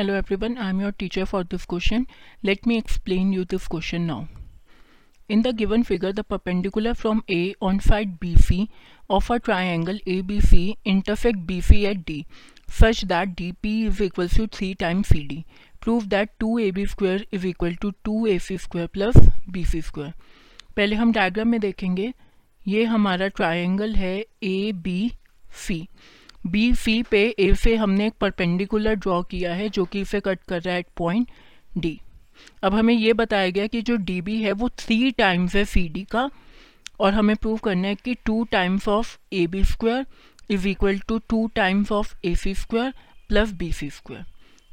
Hello everyone I am your teacher for this question let me explain you this question now in the given figure the perpendicular from A on side B C of a triangle A B C intersect B C at D such that D P is equal to three time C D prove that two A B square is equal to two A C square plus B C square पहले हम diagram में देखेंगे। ये हमारा triangle है A B C B C पे A से हमने एक परपेंडिकुलर ड्रॉ किया है, जो कि इसे कट कर रहा है एट पॉइंट डी अब हमें ये बताया गया कि जो डी बी है, वो थ्री टाइम्स है सी डी का, और हमें प्रूव करना है कि two times of A B square is equal to two times of A C square plus B C square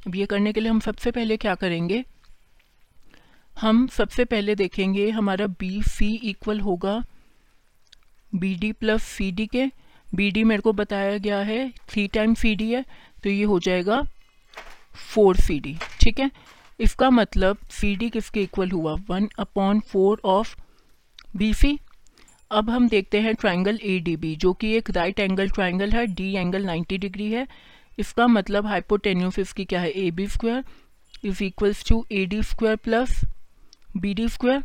अब ये करने के लिए हम सबसे पहले क्या करेंगे? हम सबसे पहले देखेंगे हमारा बी सी इक्वल होगा B D plus C D के बी डी मेरे को बताया गया है थ्री टाइम सी डी है तो ये हो जाएगा फोर सी डी ठीक है? इसका मतलब सी डी किसके इक्वल हुआ? One upon four of B C अब हम देखते हैं ट्राइंगल ए डी बी जो कि एक राइट एंगल ट्राइंगल है डी एंगल 90 डिग्री है. इसका मतलब हाइपोटेन्यूस इसकी क्या है? A B square is equals to A D square plus B D square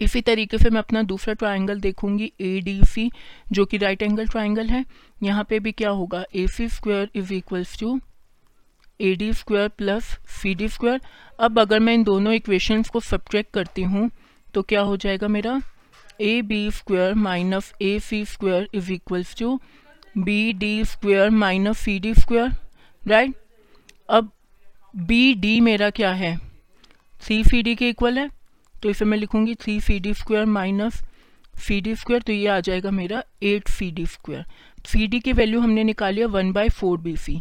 इसी तरीके से मैं अपना दूसरा ट्राइंगल देखूँगी ए डी सी जो कि राइट एंगल ट्राइंगल है। यहाँ पे भी क्या होगा? A C square is equals to A D square plus C D square अब अगर मैं इन दोनों इक्वेशंस को सब्ट्रैक्ट करती हूँ तो क्या हो जाएगा मेरा? A B square minus A C square is equals to B D square minus C D square right अब बी डी मेरा क्या है? सी सी डी के इक्वल है। तो इसे मैं लिखूँगी three C D square minus C D square तो ये आ जाएगा मेरा eight C D square C D की वैल्यू हमने निकाली है one by four B C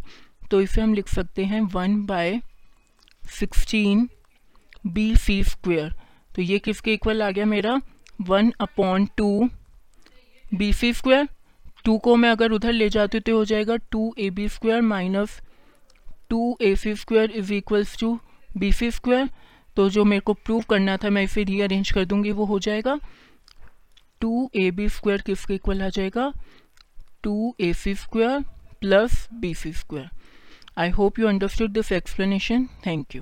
तो इसे हम लिख सकते हैं one by sixteen B C square तो ये किसके इक्वल आ गया मेरा? One upon two B C square two को मैं अगर उधर ले जाती हूँ तो हो जाएगा two A B square minus two A C square is equals to B C square तो जो मेरे को प्रूव करना था, मैं इसे रीअरेंज कर दूँगी, वो हो जाएगा टू ए बी स्क्वायर किसके इक्वल आ जाएगा? Two A C square plus B C square I hope you understood this explanation thank you